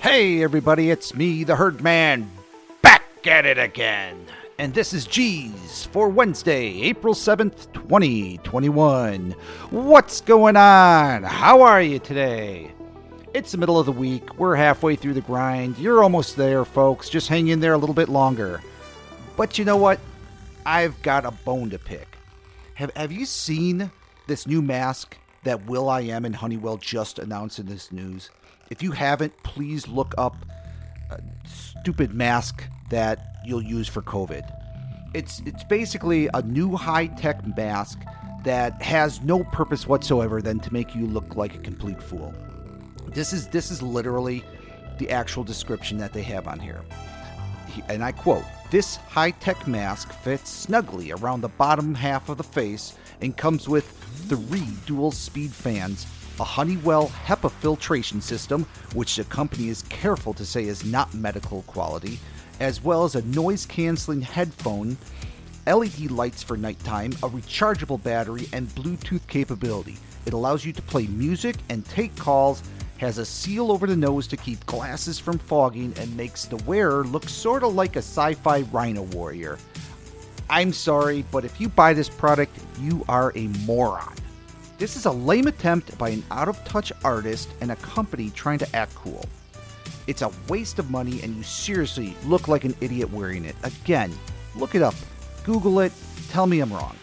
Hey, everybody, it's me, the Herdman, back at it again. And this is G's for Wednesday, April 7th, 2021. What's going on? How are you today? It's the middle of the week. We're halfway through the grind. You're almost there, folks. Just hang in there a little bit longer. But you know what? I've got a bone to pick. Have, have you seen this new mask that will.i.am and Honeywell just announced in this news? If you haven't, please look up stupid mask that you'll use for COVID. It's it's basically a new high-tech mask that has no purpose whatsoever than to make you look like a complete fool. This is this is literally the actual description that they have on here. And I quote, this high-tech mask fits snugly around the bottom half of the face and comes with three dual speed fans a Honeywell HEPA filtration system, which the company is careful to say is not medical quality, as well as a noise canceling headphone, LED lights for nighttime, a rechargeable battery, and Bluetooth capability. It allows you to play music and take calls, has a seal over the nose to keep glasses from fogging, and makes the wearer look sort of like a sci fi rhino warrior. I'm sorry, but if you buy this product, you are a moron. This is a lame attempt by an out of touch artist and a company trying to act cool. It's a waste of money, and you seriously look like an idiot wearing it. Again, look it up, Google it, tell me I'm wrong.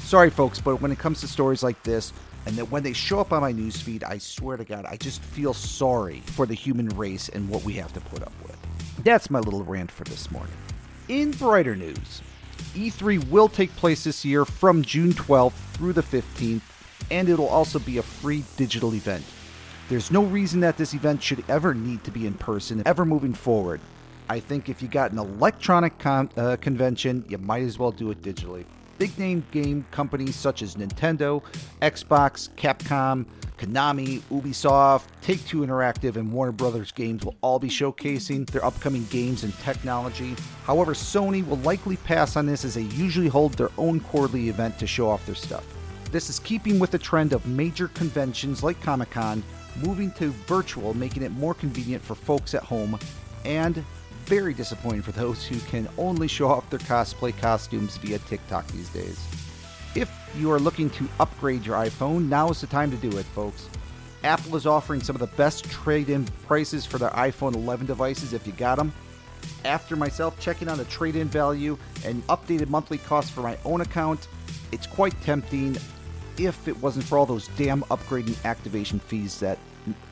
Sorry, folks, but when it comes to stories like this, and that when they show up on my newsfeed, I swear to God, I just feel sorry for the human race and what we have to put up with. That's my little rant for this morning. In brighter news, E3 will take place this year from June 12th through the 15th and it'll also be a free digital event. There's no reason that this event should ever need to be in person, ever moving forward. I think if you got an electronic con- uh, convention, you might as well do it digitally. Big name game companies such as Nintendo, Xbox, Capcom, Konami, Ubisoft, Take Two Interactive, and Warner Brothers Games will all be showcasing their upcoming games and technology. However, Sony will likely pass on this as they usually hold their own quarterly event to show off their stuff. This is keeping with the trend of major conventions like Comic Con moving to virtual, making it more convenient for folks at home, and very disappointing for those who can only show off their cosplay costumes via TikTok these days. If you are looking to upgrade your iPhone, now is the time to do it, folks. Apple is offering some of the best trade in prices for their iPhone 11 devices if you got them. After myself checking on the trade in value and updated monthly costs for my own account, it's quite tempting if it wasn't for all those damn upgrading activation fees that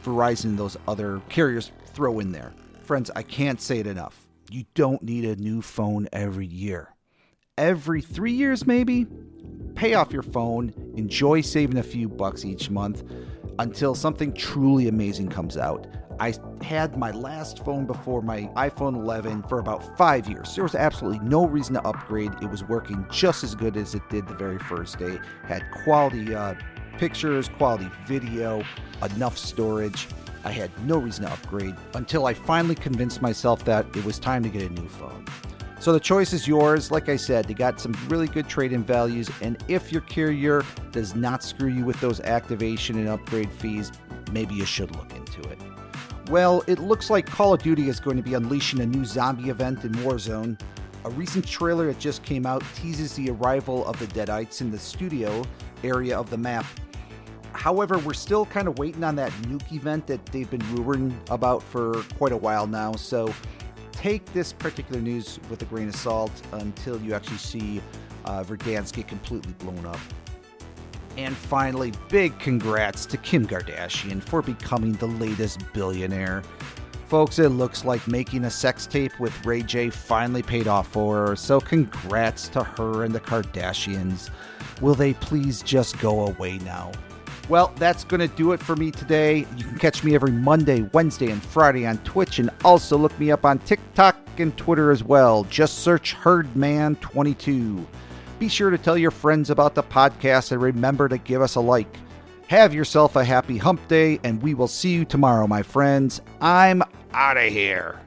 Verizon and those other carriers throw in there. Friends, I can't say it enough. You don't need a new phone every year. Every three years, maybe? Pay off your phone, enjoy saving a few bucks each month until something truly amazing comes out. I had my last phone before my iPhone 11 for about five years. There was absolutely no reason to upgrade. It was working just as good as it did the very first day. Had quality uh, pictures, quality video, enough storage. I had no reason to upgrade until I finally convinced myself that it was time to get a new phone. So the choice is yours. Like I said, they got some really good trade in values. And if your carrier does not screw you with those activation and upgrade fees, maybe you should look into it. Well, it looks like Call of Duty is going to be unleashing a new zombie event in Warzone. A recent trailer that just came out teases the arrival of the Deadites in the studio area of the map. However, we're still kind of waiting on that nuke event that they've been rumoring about for quite a while now, so take this particular news with a grain of salt until you actually see uh, Verdansk get completely blown up. And finally, big congrats to Kim Kardashian for becoming the latest billionaire. Folks, it looks like making a sex tape with Ray J finally paid off for her, so congrats to her and the Kardashians. Will they please just go away now? Well, that's going to do it for me today. You can catch me every Monday, Wednesday, and Friday on Twitch, and also look me up on TikTok and Twitter as well. Just search Herdman22. Be sure to tell your friends about the podcast and remember to give us a like. Have yourself a happy hump day, and we will see you tomorrow, my friends. I'm out of here.